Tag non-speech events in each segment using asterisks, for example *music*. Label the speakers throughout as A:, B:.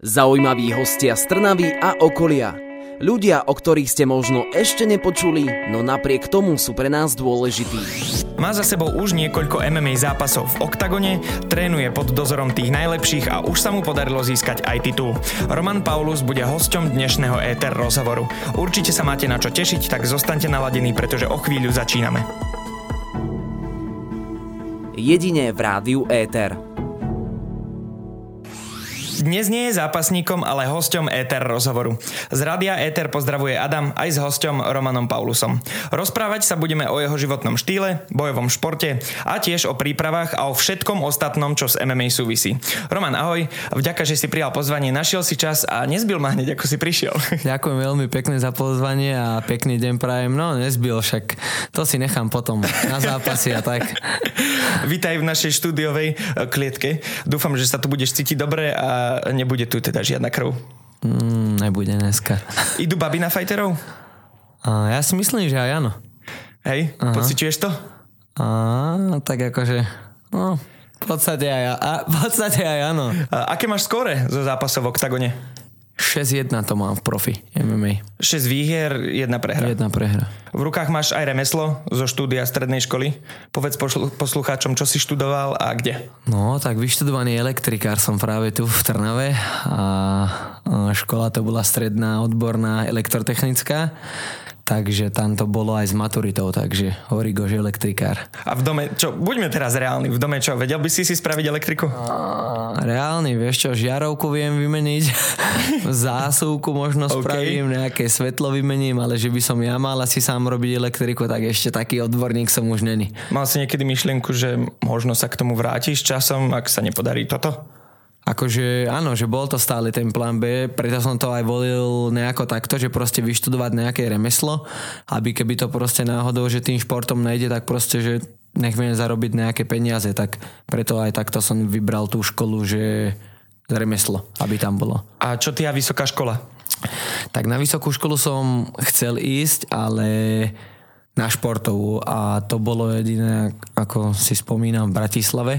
A: Zaujímaví hostia z Trnavy a okolia. Ľudia, o ktorých ste možno ešte nepočuli, no napriek tomu sú pre nás dôležití.
B: Má za sebou už niekoľko MMA zápasov v oktagone, trénuje pod dozorom tých najlepších a už sa mu podarilo získať aj titul. Roman Paulus bude hosťom dnešného ETR rozhovoru. Určite sa máte na čo tešiť, tak zostaňte naladení, pretože o chvíľu začíname.
A: Jedine v rádiu ETR.
B: Dnes nie je zápasníkom, ale hosťom Éter rozhovoru. Z Rádia Éter pozdravuje Adam aj s hosťom Romanom Paulusom. Rozprávať sa budeme o jeho životnom štýle, bojovom športe a tiež o prípravách a o všetkom ostatnom, čo s MMA súvisí. Roman, ahoj. Vďaka, že si prijal pozvanie, našiel si čas a nezbil ma hneď, ako si prišiel. *laughs* *laughs*
C: Ďakujem veľmi pekne za pozvanie a pekný deň prajem. No, nezbil, však to si nechám potom na zápasy a tak. *laughs*
B: Vítaj v našej štúdiovej klietke. Dúfam, že sa tu budeš cítiť dobre a nebude tu teda žiadna krv?
C: Mm, nebude dneska.
B: Idú baby na fajterov?
C: A ja si myslím, že aj áno.
B: Hej, Aha. pociťuješ to?
C: A, tak akože, no, v podstate aj, a, v podstate aj áno.
B: A, aké máš skóre zo zápasov v oktagone?
C: 6-1 to mám v profi MMA.
B: 6 výhier, jedna prehra.
C: Jedna prehra.
B: V rukách máš aj remeslo zo štúdia strednej školy. Povedz poslucháčom, čo si študoval a kde.
C: No, tak vyštudovaný elektrikár som práve tu v Trnave a škola to bola stredná odborná elektrotechnická takže tam to bolo aj s maturitou, takže Origož elektrikár.
B: A v dome, čo, buďme teraz reálni, v dome čo, vedel by si si spraviť elektriku? A,
C: reálny, vieš čo, žiarovku viem vymeniť, *laughs* zásuvku možno okay. spravím, nejaké svetlo vymením, ale že by som ja mal asi sám robiť elektriku, tak ešte taký odborník som už není.
B: Mal si niekedy myšlienku, že možno sa k tomu vrátiš časom, ak sa nepodarí toto?
C: Akože áno, že bol to stále ten plán B, preto som to aj volil nejako takto, že proste vyštudovať nejaké remeslo, aby keby to proste náhodou, že tým športom nejde, tak proste, že nech viem zarobiť nejaké peniaze, tak preto aj takto som vybral tú školu, že remeslo, aby tam bolo.
B: A čo ty a vysoká škola?
C: Tak na vysokú školu som chcel ísť, ale na športovú a to bolo jediné, ako si spomínam, v Bratislave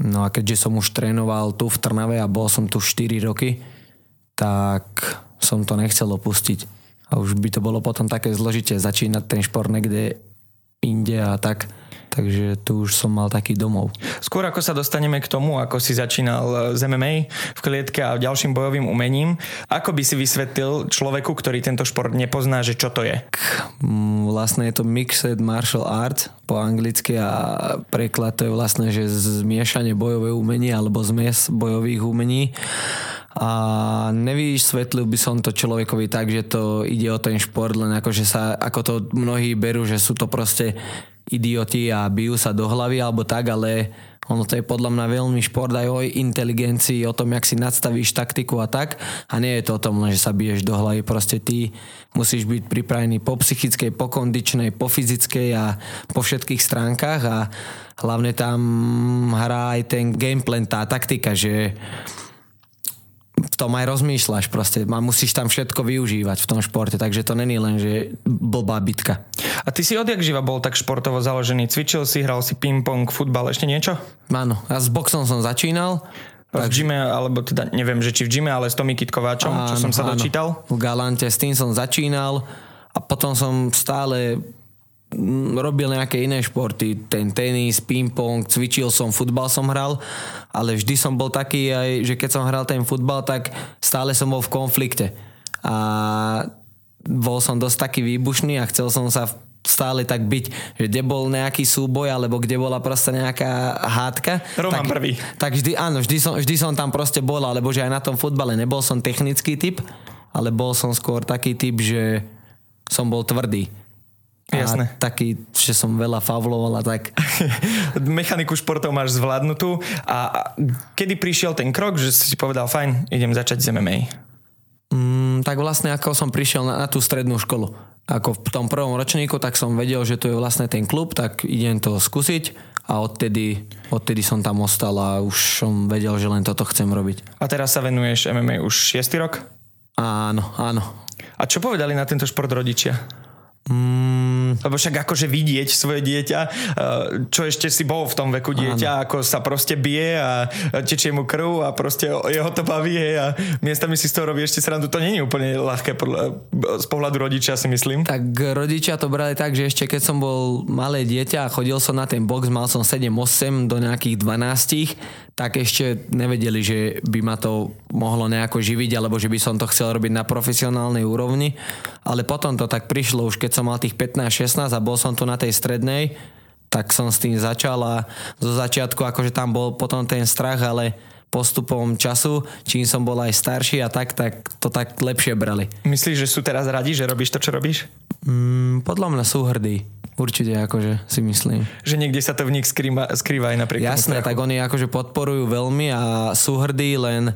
C: No a keďže som už trénoval tu v Trnave a bol som tu 4 roky, tak som to nechcel opustiť. A už by to bolo potom také zložité začínať ten šport niekde inde a tak takže tu už som mal taký domov.
B: Skôr ako sa dostaneme k tomu, ako si začínal z MMA v klietke a ďalším bojovým umením, ako by si vysvetlil človeku, ktorý tento šport nepozná, že čo to je?
C: Mm, vlastne je to Mixed Martial Arts po anglicky a preklad to je vlastne, že zmiešanie bojové umenie alebo zmes bojových umení a nevysvetlil by som to človekovi tak, že to ide o ten šport, len ako, že sa, ako to mnohí berú, že sú to proste idioti a bijú sa do hlavy alebo tak, ale ono to je podľa mňa veľmi šport aj o inteligencii, o tom, jak si nadstavíš taktiku a tak. A nie je to o tom že sa biješ do hlavy. Proste ty musíš byť pripravený po psychickej, po kondičnej, po fyzickej a po všetkých stránkach a hlavne tam hrá aj ten gameplan, tá taktika, že v tom aj rozmýšľaš proste. Musíš tam všetko využívať v tom športe, takže to není len, že blbá bitka.
B: A ty si odjak živa bol tak športovo založený? Cvičil si, hral si ping-pong, futbal, ešte niečo?
C: Áno, ja s boxom som začínal.
B: V tak... gyme, alebo teda neviem, že či v gyme, ale s Tomi Kitkováčom, áno, čo som sa áno. dočítal?
C: V Galante, s tým som začínal a potom som stále robil nejaké iné športy, ten tenis, ping-pong, cvičil som, futbal som hral, ale vždy som bol taký aj, že keď som hral ten futbal, tak stále som bol v konflikte. A bol som dosť taký výbušný a chcel som sa stále tak byť, že kde bol nejaký súboj alebo kde bola proste nejaká hádka.
B: Roman
C: tak,
B: prvý.
C: Tak vždy, áno, vždy som, vždy som tam proste bol, alebo že aj na tom futbale nebol som technický typ, ale bol som skôr taký typ, že som bol tvrdý.
B: Jasné.
C: A taký, že som veľa favloval a tak. *laughs*
B: Mechaniku športov máš zvládnutú a kedy prišiel ten krok, že si povedal, fajn, idem začať z MMA?
C: Mm, tak vlastne ako som prišiel na, na tú strednú školu. Ako v tom prvom ročníku, tak som vedel, že tu je vlastne ten klub, tak idem to skúsiť a odtedy, odtedy som tam ostal a už som vedel, že len toto chcem robiť.
B: A teraz sa venuješ MMA už 6 rok?
C: Áno, áno.
B: A čo povedali na tento šport rodičia? Mm. Lebo však akože vidieť svoje dieťa, e, čo ešte si bol v tom veku dieťa, Áno. ako sa proste bije a tečie mu krv a proste jeho to baví a miestami si z toho robí ešte srandu. To nie je úplne ľahké z pohľadu rodičia si myslím.
C: Tak rodičia to brali tak, že ešte keď som bol malé dieťa a chodil som na ten box, mal som 7-8 do nejakých 12, tak ešte nevedeli, že by ma to mohlo nejako živiť alebo že by som to chcel robiť na profesionálnej úrovni. Ale potom to tak prišlo už keď som mal tých 15-16 a bol som tu na tej strednej, tak som s tým začal a zo začiatku akože tam bol potom ten strach, ale postupom času, čím som bol aj starší a tak, tak to tak lepšie brali.
B: Myslíš, že sú teraz radi, že robíš to, čo robíš?
C: Mm, podľa mňa sú hrdí. Určite akože si myslím.
B: Že niekde sa to v nich skrýva, skrýva aj napriek
C: Jasné, tak oni akože podporujú veľmi a sú hrdí, len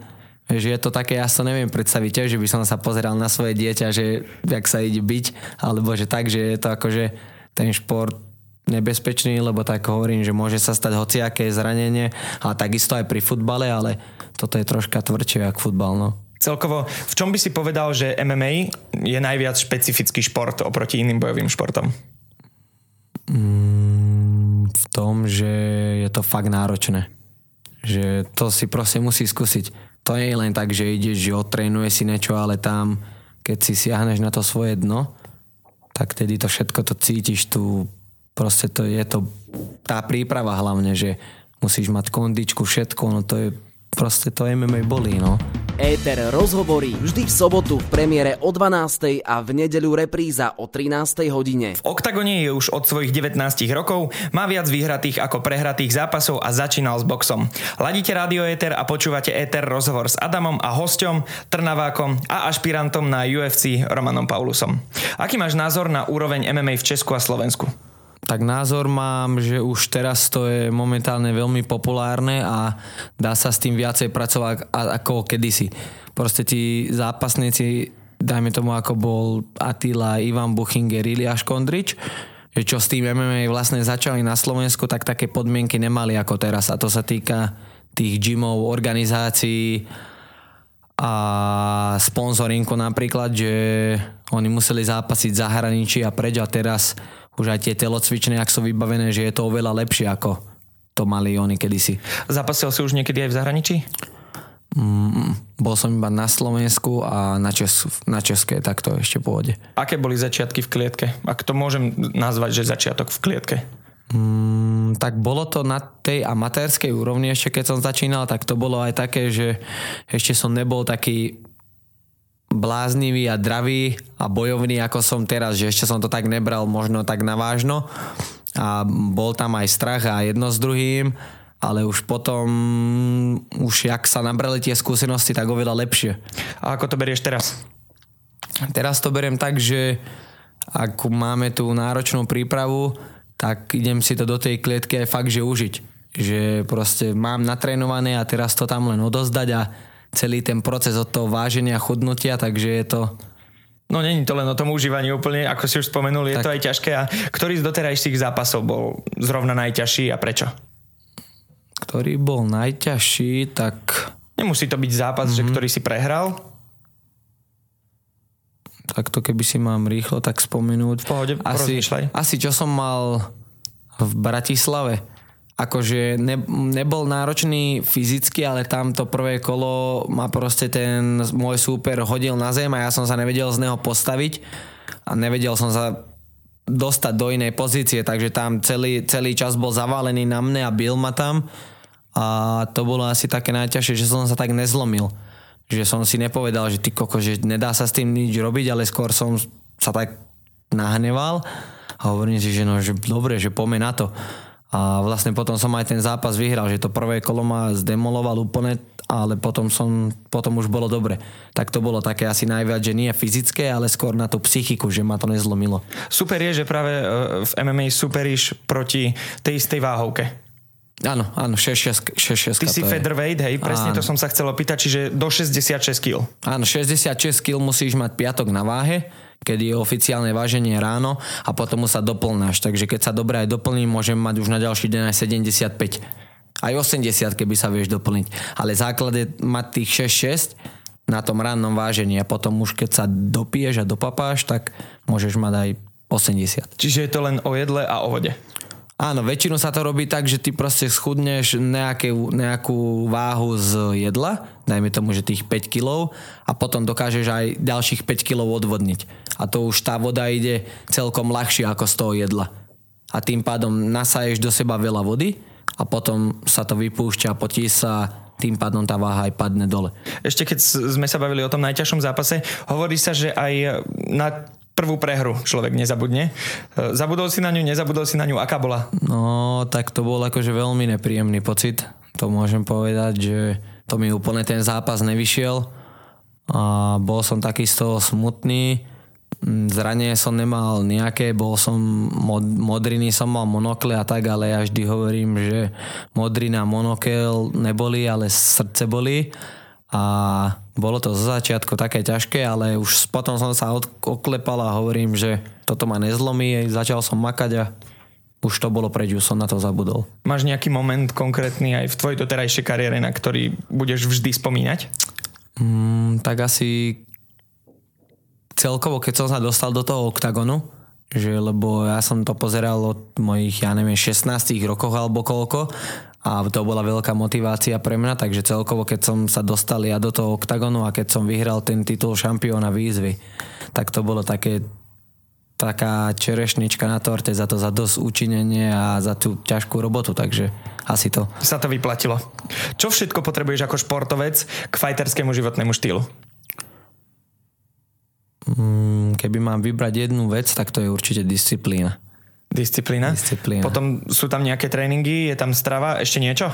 C: že je to také, ja sa neviem predstaviť že by som sa pozeral na svoje dieťa, že jak sa ide byť, alebo že tak, že je to akože ten šport nebezpečný, lebo tak hovorím, že môže sa stať hociaké zranenie a takisto aj pri futbale, ale toto je troška tvrdšie ako futbal, no.
B: Celkovo, v čom by si povedal, že MMA je najviac špecifický šport oproti iným bojovým športom?
C: Mm, v tom, že je to fakt náročné. Že to si proste musí skúsiť to nie je len tak, že ideš, že otrénuje si niečo, ale tam, keď si siahneš na to svoje dno, tak tedy to všetko to cítiš tu, proste to je to, tá príprava hlavne, že musíš mať kondičku, všetko, no to je proste to MMA bolí, no.
A: Éter rozhovorí vždy v sobotu v premiére o 12. a v nedeľu repríza o 13. hodine.
B: V oktagone je už od svojich 19 rokov, má viac vyhratých ako prehratých zápasov a začínal s boxom. Ladíte Radio Éter a počúvate Éter rozhovor s Adamom a hosťom, Trnavákom a ašpirantom na UFC Romanom Paulusom. Aký máš názor na úroveň MMA v Česku a Slovensku?
C: Tak názor mám, že už teraz to je momentálne veľmi populárne a dá sa s tým viacej pracovať ako kedysi. Proste tí zápasníci, dajme tomu ako bol Attila, Ivan Buchinger, Iliáš Kondrič, že čo s tým MMA vlastne začali na Slovensku, tak také podmienky nemali ako teraz. A to sa týka tých gymov, organizácií a sponzorinku napríklad, že oni museli zápasiť v zahraničí a preč a teraz už aj tie telocvičné, ak sú vybavené, že je to oveľa lepšie ako to mali oni kedysi.
B: Zapasil si už niekedy aj v zahraničí?
C: Mm, bol som iba na Slovensku a na, Čes- na České, tak to ešte pôjde.
B: Aké boli začiatky v klietke? Ak to môžem nazvať, že začiatok v klietke?
C: Mm, tak bolo to na tej amatérskej úrovni ešte keď som začínal, tak to bolo aj také, že ešte som nebol taký bláznivý a dravý a bojovný, ako som teraz, že ešte som to tak nebral možno tak na vážno a bol tam aj strach a jedno s druhým, ale už potom, už jak sa nabrali tie skúsenosti, tak oveľa lepšie.
B: A ako to berieš teraz?
C: Teraz to beriem tak, že ak máme tú náročnú prípravu, tak idem si to do tej klietky aj fakt, že užiť. Že proste mám natrénované a teraz to tam len odozdať a celý ten proces od toho váženia, chudnutia, takže je to...
B: No není to len o tom užívaní úplne, ako si už spomenul, je tak. to aj ťažké. A ktorý z doterajších zápasov bol zrovna najťažší a prečo?
C: Ktorý bol najťažší, tak...
B: Nemusí to byť zápas, mm-hmm. že mhm. ktorý si prehral?
C: Tak to keby si mám rýchlo tak spomenúť.
B: V pohode,
C: asi, asi čo som mal v Bratislave akože ne, nebol náročný fyzicky, ale tam to prvé kolo ma proste ten môj súper hodil na zem a ja som sa nevedel z neho postaviť a nevedel som sa dostať do inej pozície, takže tam celý, celý čas bol zavalený na mne a bil ma tam a to bolo asi také najťažšie, že som sa tak nezlomil. Že som si nepovedal, že ty koko, že nedá sa s tým nič robiť, ale skôr som sa tak nahneval a hovorím si, že no, že dobre, že poďme na to. A vlastne potom som aj ten zápas vyhral, že to prvé kolo ma zdemoloval úplne, ale potom, som, potom už bolo dobre. Tak to bolo také asi najviac, že nie fyzické, ale skôr na tú psychiku, že ma to nezlomilo.
B: Super je, že práve e, v MMA superíš proti tej istej váhovke.
C: Áno, áno, 6-6.
B: Ty si featherweight, hej, presne áno. to som sa chcel opýtať, čiže do 66 kg.
C: Áno, 66 kg musíš mať piatok na váhe kedy je oficiálne váženie ráno a potom sa doplnáš. Takže keď sa dobre aj doplním, môžem mať už na ďalší deň aj 75. Aj 80, keby sa vieš doplniť. Ale základ je mať tých 6-6 na tom rannom vážení a potom už keď sa dopiješ a dopapáš, tak môžeš mať aj 80.
B: Čiže je to len o jedle a o vode.
C: Áno, väčšinou sa to robí tak, že ty proste schudneš nejaké, nejakú váhu z jedla, dajme tomu, že tých 5 kg a potom dokážeš aj ďalších 5 kg odvodniť. A to už tá voda ide celkom ľahšie ako z toho jedla. A tým pádom nasaješ do seba veľa vody a potom sa to vypúšťa, potí sa tým pádom tá váha aj padne dole.
B: Ešte keď sme sa bavili o tom najťažšom zápase, hovorí sa, že aj na prvú prehru človek nezabudne. E, zabudol si na ňu, nezabudol si na ňu, aká bola?
C: No, tak to bol akože veľmi nepríjemný pocit. To môžem povedať, že to mi úplne ten zápas nevyšiel. A bol som takisto smutný. Mm, zranie som nemal nejaké, bol som mod, modriny som mal monokle a tak, ale ja vždy hovorím, že modrina monokel neboli, ale srdce boli a bolo to zo začiatku také ťažké, ale už potom som sa oklepal a hovorím, že toto ma nezlomí, začal som makať a už to bolo preč, už som na to zabudol.
B: Máš nejaký moment konkrétny aj v tvojej doterajšej kariére, na ktorý budeš vždy spomínať?
C: Mm, tak asi celkovo, keď som sa dostal do toho oktagonu, že lebo ja som to pozeral od mojich, ja neviem, 16 rokov alebo koľko a to bola veľká motivácia pre mňa, takže celkovo, keď som sa dostal ja do toho oktagonu a keď som vyhral ten titul šampióna výzvy, tak to bolo také taká čerešnička na torte za to za dosť učinenie a za tú ťažkú robotu, takže asi to.
B: Sa to vyplatilo. Čo všetko potrebuješ ako športovec k fajterskému životnému štýlu?
C: Mm, keby mám vybrať jednu vec, tak to je určite disciplína.
B: Disciplína.
C: Disciplína.
B: Potom sú tam nejaké tréningy, je tam strava, ešte niečo?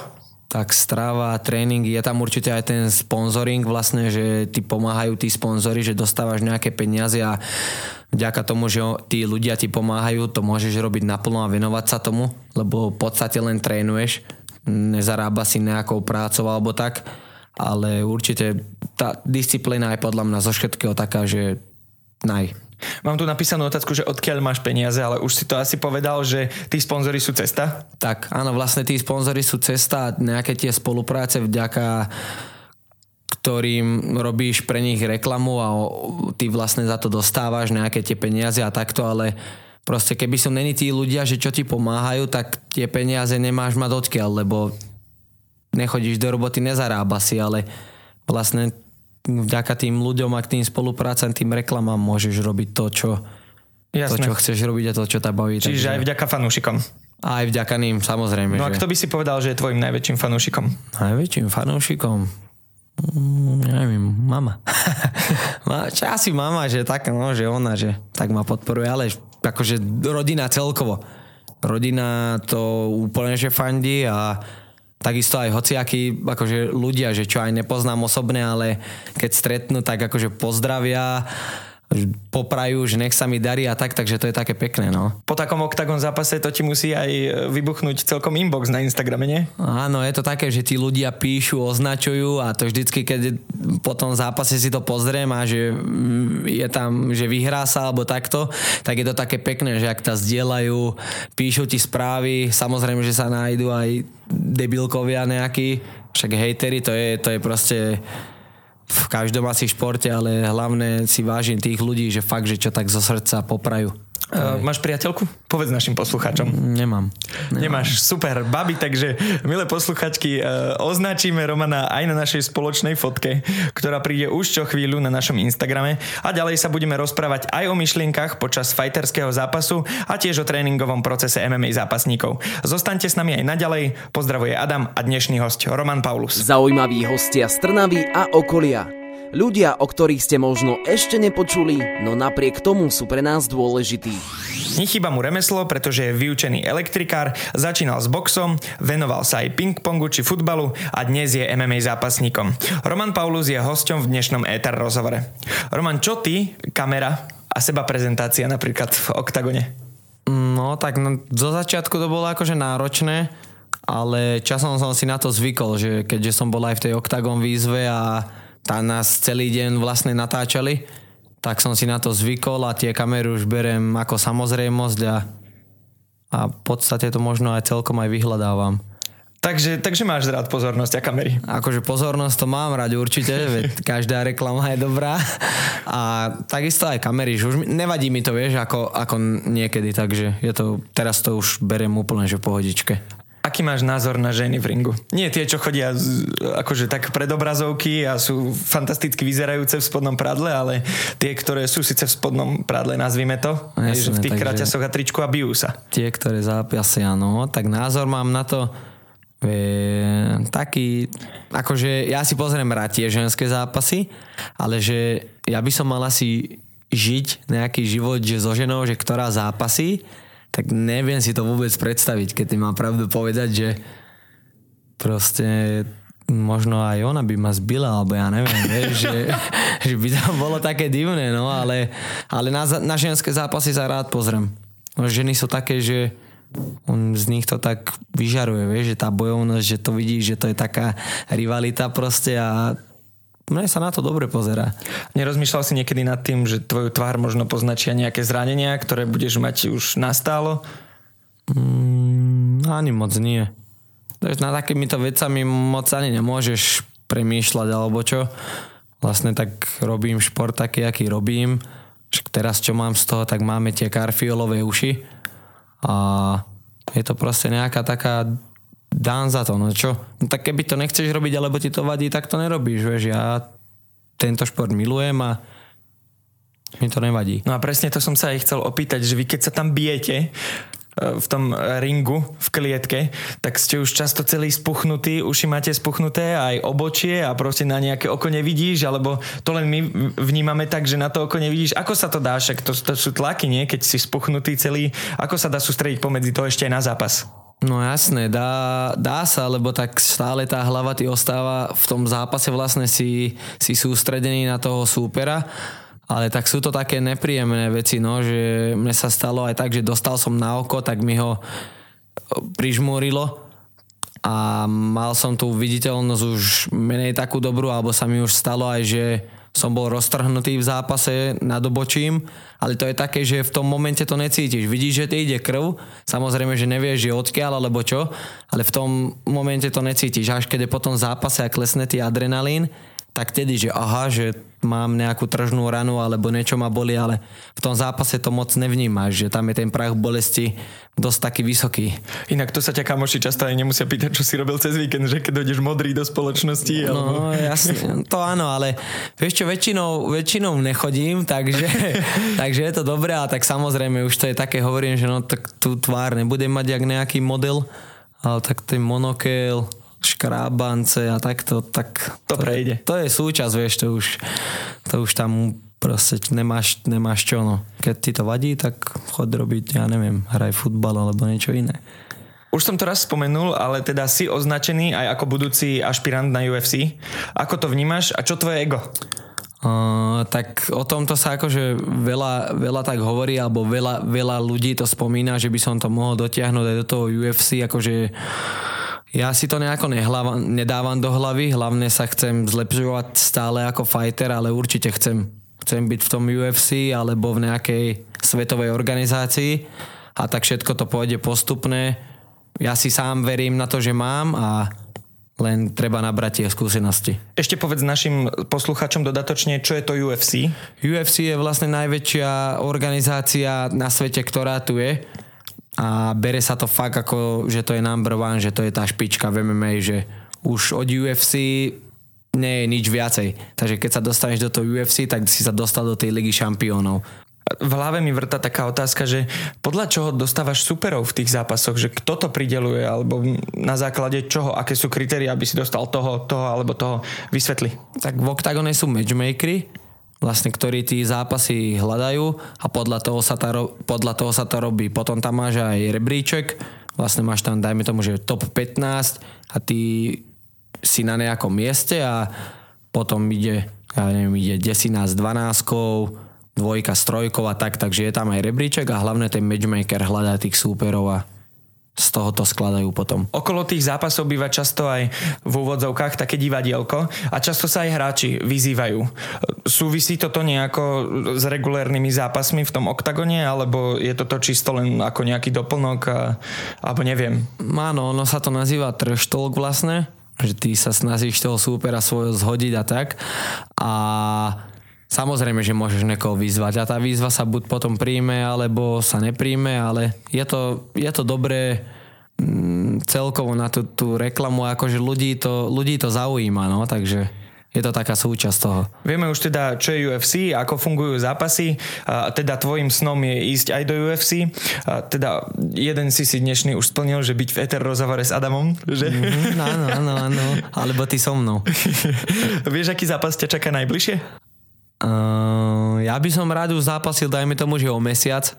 C: Tak strava, tréning, je tam určite aj ten sponsoring vlastne, že ti pomáhajú tí sponzory, že dostávaš nejaké peniaze a vďaka tomu, že tí ľudia ti pomáhajú, to môžeš robiť naplno a venovať sa tomu, lebo v podstate len trénuješ, nezarába si nejakou prácou alebo tak, ale určite tá disciplína je podľa mňa zo všetkého taká, že naj.
B: Mám tu napísanú otázku, že odkiaľ máš peniaze, ale už si to asi povedal, že tí sponzory sú cesta?
C: Tak, áno, vlastne tí sponzory sú cesta a nejaké tie spolupráce vďaka ktorým robíš pre nich reklamu a ty vlastne za to dostávaš nejaké tie peniaze a takto, ale proste keby sú není tí ľudia, že čo ti pomáhajú, tak tie peniaze nemáš mať odkiaľ, lebo nechodíš do roboty, nezarába si, ale vlastne vďaka tým ľuďom a k tým spoluprácam, tým reklamám môžeš robiť to, čo, Jasné. to, čo chceš robiť a to, čo ťa baví.
B: Čiže takže... aj vďaka fanúšikom.
C: Aj vďaka ním, samozrejme.
B: No a že... kto by si povedal, že je tvojim najväčším fanúšikom?
C: Najväčším fanúšikom? Mm, neviem, mama. *laughs* Asi mama, že tak, no, že ona, že tak ma podporuje, ale akože rodina celkovo. Rodina to úplne, že fandí a takisto aj hociakí akože ľudia, že čo aj nepoznám osobne, ale keď stretnú, tak akože pozdravia poprajú, že nech sa mi darí a tak, takže to je také pekné, no.
B: Po takom oktagon zápase to ti musí aj vybuchnúť celkom inbox na Instagrame, nie?
C: Áno, je to také, že tí ľudia píšu, označujú a to vždycky, keď po tom zápase si to pozriem a že je tam, že vyhrá sa alebo takto, tak je to také pekné, že ak ta zdieľajú, píšu ti správy, samozrejme, že sa nájdú aj debilkovia nejakí, však hejteri, to je, to je proste v každom asi športe, ale hlavne si vážim tých ľudí, že fakt, že čo tak zo srdca poprajú.
B: Uh, máš priateľku? Povedz našim poslucháčom.
C: Nemám.
B: Nemám. Nemáš, super, babi, takže milé posluchačky, uh, označíme Romana aj na našej spoločnej fotke, ktorá príde už čo chvíľu na našom Instagrame a ďalej sa budeme rozprávať aj o myšlienkach počas fighterského zápasu a tiež o tréningovom procese MMA zápasníkov. Zostaňte s nami aj naďalej. Pozdravuje Adam a dnešný host Roman Paulus.
A: Zaujímaví hostia z Trnavy a okolia. Ľudia, o ktorých ste možno ešte nepočuli, no napriek tomu sú pre nás dôležití.
B: Nechýba mu remeslo, pretože je vyučený elektrikár, začínal s boxom, venoval sa aj ping-pongu či futbalu a dnes je MMA zápasníkom. Roman Paulus je hosťom v dnešnom ETR rozhovore. Roman, čo ty, kamera a seba prezentácia napríklad v oktagone?
C: No tak no, zo začiatku to bolo akože náročné, ale časom som si na to zvykol, že keďže som bol aj v tej oktagon výzve a tá nás celý deň vlastne natáčali, tak som si na to zvykol a tie kamery už berem ako samozrejmosť a, a v podstate to možno aj celkom aj vyhľadávam.
B: Takže, takže máš rád pozornosť a kamery.
C: Akože pozornosť to mám rád určite, veď *laughs* každá reklama je dobrá. A takisto aj kamery, že už nevadí mi to, vieš, ako, ako niekedy, takže je to, teraz to už beriem úplne, že v pohodičke.
B: Aký máš názor na ženy v ringu? Nie tie, čo chodia z, akože tak pred obrazovky a sú fantasticky vyzerajúce v spodnom pradle, ale tie, ktoré sú síce v spodnom pradle, nazvime to, Jasne, v tých kraťasoch a tričku a bijú sa.
C: Tie, ktoré zápasia, no, tak názor mám na to, je, taký, akože ja si pozriem rád tie ženské zápasy, ale že ja by som mal asi žiť nejaký život, že so ženou, že ktorá zápasy, tak neviem si to vôbec predstaviť, keď ty mám pravdu povedať, že proste možno aj ona by ma zbila, alebo ja neviem, *laughs* vieš, že, že by to bolo také divné, no, ale, ale na, na ženské zápasy sa rád pozriem. No, ženy sú také, že on z nich to tak vyžaruje, vieš, že tá bojovnosť, že to vidí, že to je taká rivalita proste a mne sa na to dobre pozerá.
B: Nerozmýšľal si niekedy nad tým, že tvoju tvár možno poznačia nejaké zranenia, ktoré budeš mať už nastálo?
C: Mm, ani moc nie. Na takýmito vecami moc ani nemôžeš premýšľať alebo čo. Vlastne tak robím šport taký, aký robím. Teraz čo mám z toho, tak máme tie karfiolové uši a je to proste nejaká taká dán za to, no čo? No tak keby to nechceš robiť, alebo ti to vadí, tak to nerobíš, vieš, ja tento šport milujem a mi to nevadí.
B: No a presne to som sa aj chcel opýtať, že vy keď sa tam bijete, v tom ringu, v klietke, tak ste už často celý spuchnutí, uši máte spuchnuté aj obočie a proste na nejaké oko nevidíš, alebo to len my vnímame tak, že na to oko nevidíš. Ako sa to dá? Však to, to sú tlaky, nie? Keď si spuchnutý celý. Ako sa dá sústrediť pomedzi to ešte aj na zápas?
C: No jasné, dá, dá sa, lebo tak stále tá hlava ty ostáva v tom zápase vlastne si, si sústredený na toho súpera ale tak sú to také nepríjemné veci, no, že mne sa stalo aj tak, že dostal som na oko, tak mi ho prižmúrilo a mal som tú viditeľnosť už menej takú dobrú, alebo sa mi už stalo aj, že som bol roztrhnutý v zápase nad obočím, ale to je také, že v tom momente to necítiš. Vidíš, že ti ide krv, samozrejme, že nevieš, že odkiaľ alebo čo, ale v tom momente to necítiš. Až keď je potom zápase a klesne ty adrenalín, tak tedy, že aha, že mám nejakú tržnú ranu alebo niečo ma boli, ale v tom zápase to moc nevnímaš, že tam je ten prach bolesti dosť taký vysoký.
B: Inak to sa ťa kamoši často aj nemusia pýtať, čo si robil cez víkend, že keď dojdeš modrý do spoločnosti.
C: Alebo... No jasne, to áno, ale vieš čo, väčšinou, väčšinou nechodím, takže, *laughs* takže je to dobré a tak samozrejme už to je také, hovorím, že no tak tú tvár nebudem mať jak nejaký model, ale tak ten monokel, škrábance a takto, tak
B: to, to prejde.
C: Je, to je súčasť, vieš, to už, to už tam proste nemáš, nemáš čo, no. Keď ti to vadí, tak chod robiť, ja neviem, hraj futbal alebo niečo iné.
B: Už som to raz spomenul, ale teda si označený aj ako budúci ašpirant na UFC. Ako to vnímaš a čo tvoje ego?
C: Uh, tak o tomto sa akože veľa, veľa tak hovorí, alebo veľa, veľa ľudí to spomína, že by som to mohol dotiahnuť aj do toho UFC, akože ja si to nejako nehlava, nedávam do hlavy, hlavne sa chcem zlepšovať stále ako fighter, ale určite chcem, chcem byť v tom UFC alebo v nejakej svetovej organizácii a tak všetko to pôjde postupne. Ja si sám verím na to, že mám a len treba nabrať tie skúsenosti.
B: Ešte povedz našim posluchačom dodatočne, čo je to UFC?
C: UFC je vlastne najväčšia organizácia na svete, ktorá tu je a bere sa to fakt ako, že to je number one, že to je tá špička v MMA, že už od UFC nie je nič viacej. Takže keď sa dostaneš do toho UFC, tak si sa dostal do tej ligy šampiónov.
B: V hlave mi vrta taká otázka, že podľa čoho dostávaš superov v tých zápasoch, že kto to prideluje, alebo na základe čoho, aké sú kritéria, aby si dostal toho, toho alebo toho, vysvetli.
C: Tak v oktagone sú matchmakery, vlastne, ktorí tí zápasy hľadajú a podľa toho, sa tá, podľa toho sa to robí. Potom tam máš aj rebríček, vlastne máš tam, dajme tomu, že top 15 a ty si na nejakom mieste a potom ide, ja neviem, ide desina s 12 dvojka s trojkou a tak, takže je tam aj rebríček a hlavne ten matchmaker hľadá tých súperov a z toho to skladajú potom.
B: Okolo tých zápasov býva často aj v úvodzovkách také divadielko a často sa aj hráči vyzývajú. Súvisí toto nejako s regulérnymi zápasmi v tom oktagone, alebo je toto čisto len ako nejaký doplnok, a, alebo neviem?
C: Áno, ono sa to nazýva trash talk vlastne, že ty sa snažíš toho súpera svojho zhodiť a tak. A Samozrejme, že môžeš niekoho vyzvať a tá výzva sa buď potom príjme, alebo sa nepríjme, ale je to, je to dobré mm, celkovo na tú, tú reklamu, akože ľudí to, ľudí to zaujíma, no, takže je to taká súčasť toho.
B: Vieme už teda, čo je UFC, ako fungujú zápasy, a teda tvojim snom je ísť aj do UFC. A teda jeden si si dnešný už splnil, že byť v Ether rozhovore s Adamom, že?
C: Mm, áno, áno, áno, alebo ty so mnou. *laughs*
B: Vieš, aký zápas ťa čaká najbližšie?
C: Uh, ja by som rád už zápasil, dajme tomu, že o mesiac,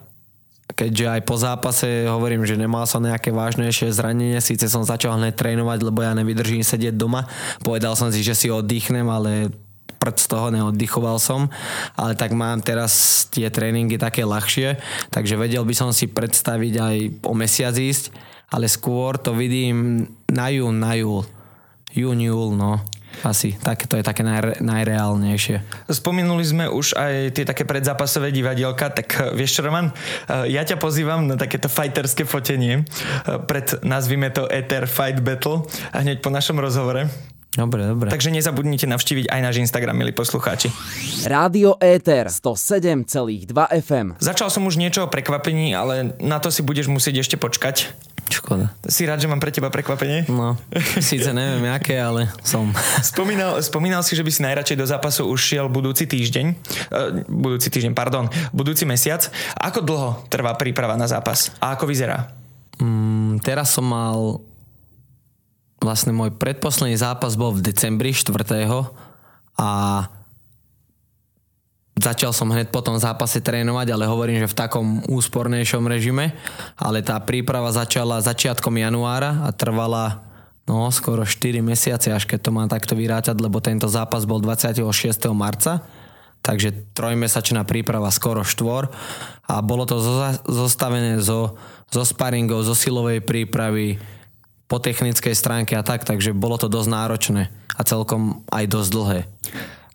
C: keďže aj po zápase hovorím, že nemal som nejaké vážnejšie zranenie, síce som začal hneď trénovať, lebo ja nevydržím sedieť doma. Povedal som si, že si oddychnem, ale prd z toho neoddychoval som, ale tak mám teraz tie tréningy také ľahšie, takže vedel by som si predstaviť aj o mesiac ísť, ale skôr to vidím na jún, na júl. Jún, júl, no. Asi, tak, to je také naj, najreálnejšie.
B: Spomenuli sme už aj tie také predzápasové divadielka, tak eh, vieš čo, Roman? Eh, ja ťa pozývam na takéto fighterské fotenie eh, pred, nazvime to Ether Fight Battle a hneď po našom rozhovore.
C: Dobre, dobre.
B: Takže nezabudnite navštíviť aj náš Instagram, milí poslucháči.
A: Rádio Ether 107,2 FM.
B: Začal som už niečo o prekvapení, ale na to si budeš musieť ešte počkať.
C: Škoda.
B: Si rád, že mám pre teba prekvapenie?
C: No, síce neviem aké, ale som. *laughs*
B: Spomínal, spomínal si, že by si najradšej do zápasu už šiel budúci týždeň. Uh, budúci týždeň, pardon. Budúci mesiac. Ako dlho trvá príprava na zápas? A ako vyzerá?
C: Mm, teraz som mal vlastne môj predposledný zápas bol v decembri 4. a Začal som hneď po tom zápase trénovať, ale hovorím, že v takom úspornejšom režime. Ale tá príprava začala začiatkom januára a trvala no, skoro 4 mesiace, až keď to mám takto vyrátať, lebo tento zápas bol 26. marca. Takže trojmesačná príprava skoro štvor a bolo to zostavené zo, zo sparingov, zo silovej prípravy, po technickej stránke a tak, takže bolo to dosť náročné a celkom aj dosť dlhé.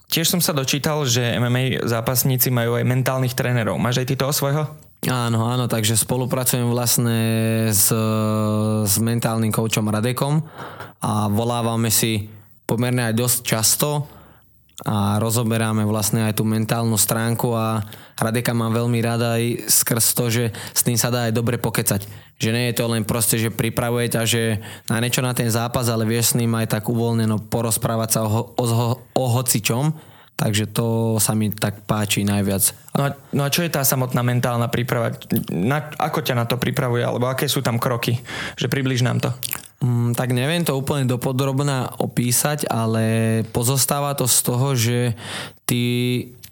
B: Tiež som sa dočítal, že MMA zápasníci majú aj mentálnych trénerov. Máš aj ty toho svojho?
C: Áno, áno, takže spolupracujem vlastne s, s mentálnym koučom Radekom a volávame si pomerne aj dosť často a rozoberáme vlastne aj tú mentálnu stránku a Radeka mám veľmi rada aj skrz to, že s tým sa dá aj dobre pokecať. Že nie je to len proste, že pripravuje ťa, že na niečo na ten zápas, ale vieš s ním aj tak uvoľneno porozprávať sa o, o, o hocičom. Takže to sa mi tak páči najviac.
B: No a, no a čo je tá samotná mentálna príprava? Na, ako ťa na to pripravuje? Alebo aké sú tam kroky? Že približ nám to.
C: Mm, tak neviem to úplne dopodrobná opísať, ale pozostáva to z toho, že ty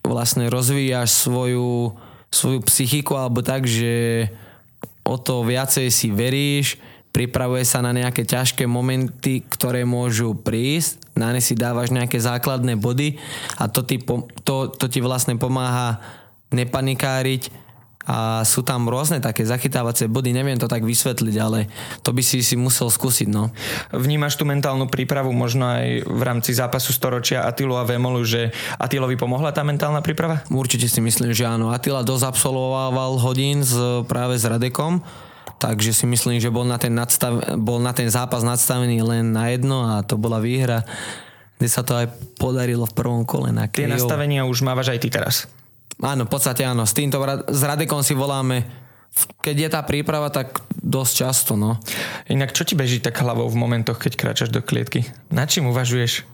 C: vlastne rozvíjaš svoju, svoju psychiku alebo tak, že o to viacej si veríš, pripravuje sa na nejaké ťažké momenty, ktoré môžu prísť, na ne si dávaš nejaké základné body a to ti, to, to ti vlastne pomáha nepanikáriť, a sú tam rôzne také zachytávacie body, neviem to tak vysvetliť, ale to by si si musel skúsiť. No.
B: Vnímaš tú mentálnu prípravu možno aj v rámci zápasu storočia Atilu a Vemolu, že Atilovi pomohla tá mentálna príprava?
C: Určite si myslím, že áno. Atila dosť absolvoval hodín s, práve s Radekom, takže si myslím, že bol na ten, nadstav, bol na ten zápas nadstavený len na jedno a to bola výhra kde sa to aj podarilo v prvom kole na
B: Tie nastavenia už mávaš aj ty teraz.
C: Áno, v podstate áno. S týmto s Radekom si voláme keď je tá príprava, tak dosť často, no.
B: Inak čo ti beží tak hlavou v momentoch, keď kráčaš do klietky? Na čím uvažuješ?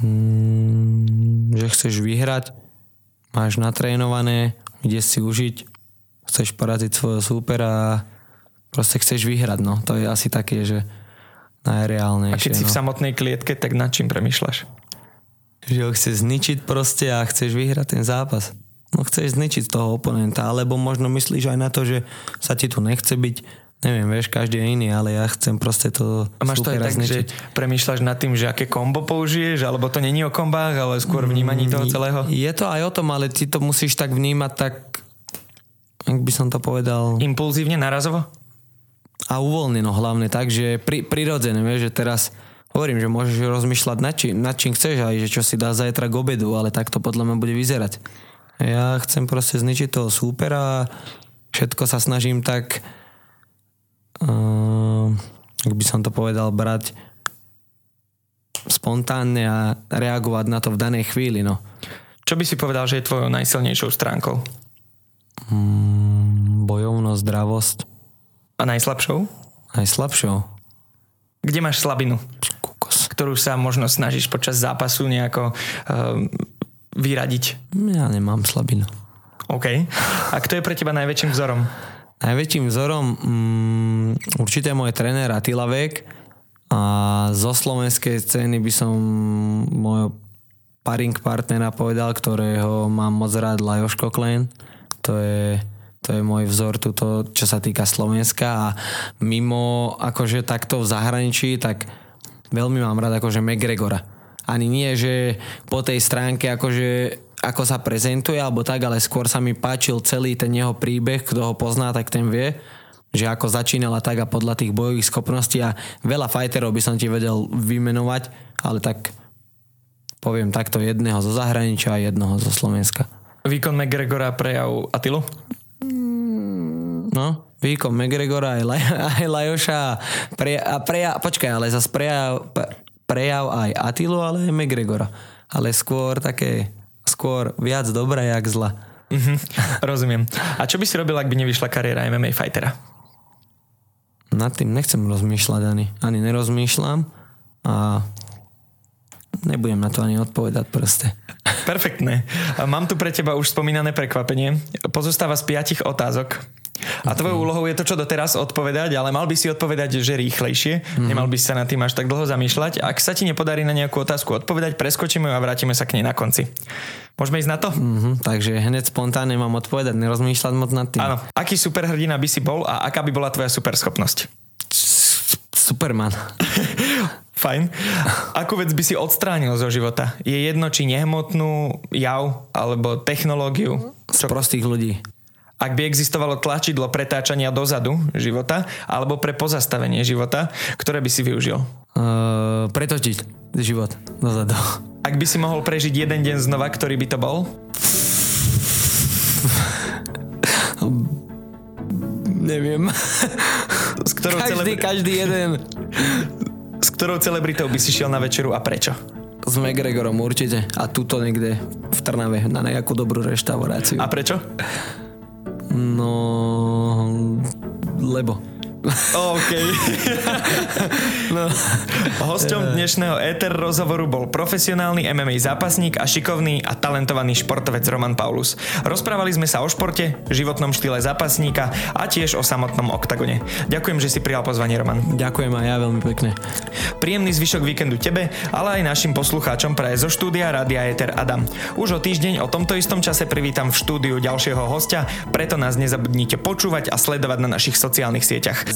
C: Mm, že chceš vyhrať, máš natrénované, ide si užiť, chceš poraziť svojho súpera a proste chceš vyhrať, no. To je asi také, že najreálnejšie. A
B: keď
C: no.
B: si v samotnej klietke, tak nad čím premyšľaš?
C: Že ho chce zničiť proste a chceš vyhrať ten zápas. No chceš zničiť toho oponenta, alebo možno myslíš aj na to, že sa ti tu nechce byť, neviem, vieš, každý je iný, ale ja chcem proste to
B: A máš to aj tak, zničiť. že premýšľaš nad tým, že aké kombo použiješ, alebo to není o kombách, ale skôr vnímaní toho mm, celého?
C: Je to aj o tom, ale ty to musíš tak vnímať tak, ak by som to povedal...
B: Impulzívne, narazovo?
C: a uvoľneno hlavne tak, že pri, prirodzené, vieš, že teraz hovorím, že môžeš rozmýšľať nad čím, nad čím chceš aj, že čo si dá zajtra k obedu, ale tak to podľa mňa bude vyzerať. Ja chcem proste zničiť toho súpera a všetko sa snažím tak uh, ak by som to povedal, brať spontánne a reagovať na to v danej chvíli. No.
B: Čo by si povedal, že je tvojou najsilnejšou stránkou?
C: Mm, bojovnosť, zdravosť.
B: A najslabšou?
C: Najslabšou?
B: Kde máš slabinu? Ktorú sa možno snažíš počas zápasu nejako uh, vyradiť?
C: Ja nemám slabinu.
B: OK. A kto je pre teba najväčším vzorom?
C: Najväčším vzorom um, určite môj tréner Attila Vek a zo slovenskej scény by som môjho paring partnera povedal, ktorého mám moc rád, Lajos Koklen. To je, to je môj vzor tuto, čo sa týka Slovenska a mimo akože takto v zahraničí, tak veľmi mám rád akože McGregora. Ani nie, že po tej stránke akože ako sa prezentuje alebo tak, ale skôr sa mi páčil celý ten jeho príbeh, kto ho pozná, tak ten vie že ako začínala tak a podľa tých bojových schopností a veľa fighterov by som ti vedel vymenovať, ale tak poviem takto jedného zo zahraničia a jednoho zo Slovenska.
B: Výkon McGregora prejav Atilu?
C: No, výkon McGregora aj, Laj, *laughs* aj Lajoša a, pre, a prejav, počkaj, ale zase prejav, prejav aj Atilu, ale aj McGregora. Ale skôr také, skôr viac dobré, jak zla.
B: Mm-hmm, rozumiem. A čo by si robil, ak by nevyšla kariéra MMA fightera?
C: nad tým nechcem rozmýšľať ani. Ani nerozmýšľam a nebudem na to ani odpovedať proste.
B: Perfektné. Mám tu pre teba už spomínané prekvapenie. Pozostáva z piatich otázok. A tvojou úlohou je to, čo doteraz odpovedať, ale mal by si odpovedať, že rýchlejšie. Mm-hmm. Nemal by sa na tým až tak dlho zamýšľať. Ak sa ti nepodarí na nejakú otázku odpovedať, preskočíme ju a vrátime sa k nej na konci. Môžeme ísť na to?
C: Mm-hmm, takže hneď spontánne mám odpovedať, nerozmýšľať moc nad tým.
B: Áno. Aký superhrdina by si bol a aká by bola tvoja superschopnosť?
C: Superman. *laughs*
B: Fajn. Akú vec by si odstránil zo života? Je jedno, či nehmotnú jav alebo technológiu?
C: Z prostých ľudí.
B: Ak by existovalo tlačidlo pretáčania dozadu života alebo pre pozastavenie života, ktoré by si využil?
C: Uh, pretočiť život dozadu.
B: Ak by si mohol prežiť jeden deň znova, ktorý by to bol?
C: Neviem.
B: S ktorou
C: každý, celebri... každý jeden.
B: S ktorou celebritou by si šiel na večeru a prečo?
C: S McGregorom určite. A tuto niekde v Trnave na nejakú dobrú reštauráciu.
B: A prečo?
C: No... Lebo.
B: OK. *laughs* no. Hosťom dnešného Ether rozhovoru bol profesionálny MMA zápasník a šikovný a talentovaný športovec Roman Paulus. Rozprávali sme sa o športe, životnom štýle zápasníka a tiež o samotnom oktagone. Ďakujem, že si prijal pozvanie, Roman.
C: Ďakujem aj ja veľmi pekne.
B: Príjemný zvyšok víkendu tebe, ale aj našim poslucháčom praje zo štúdia Radia Ether Adam. Už o týždeň o tomto istom čase privítam v štúdiu ďalšieho hostia, preto nás nezabudnite počúvať a sledovať na našich sociálnych sieťach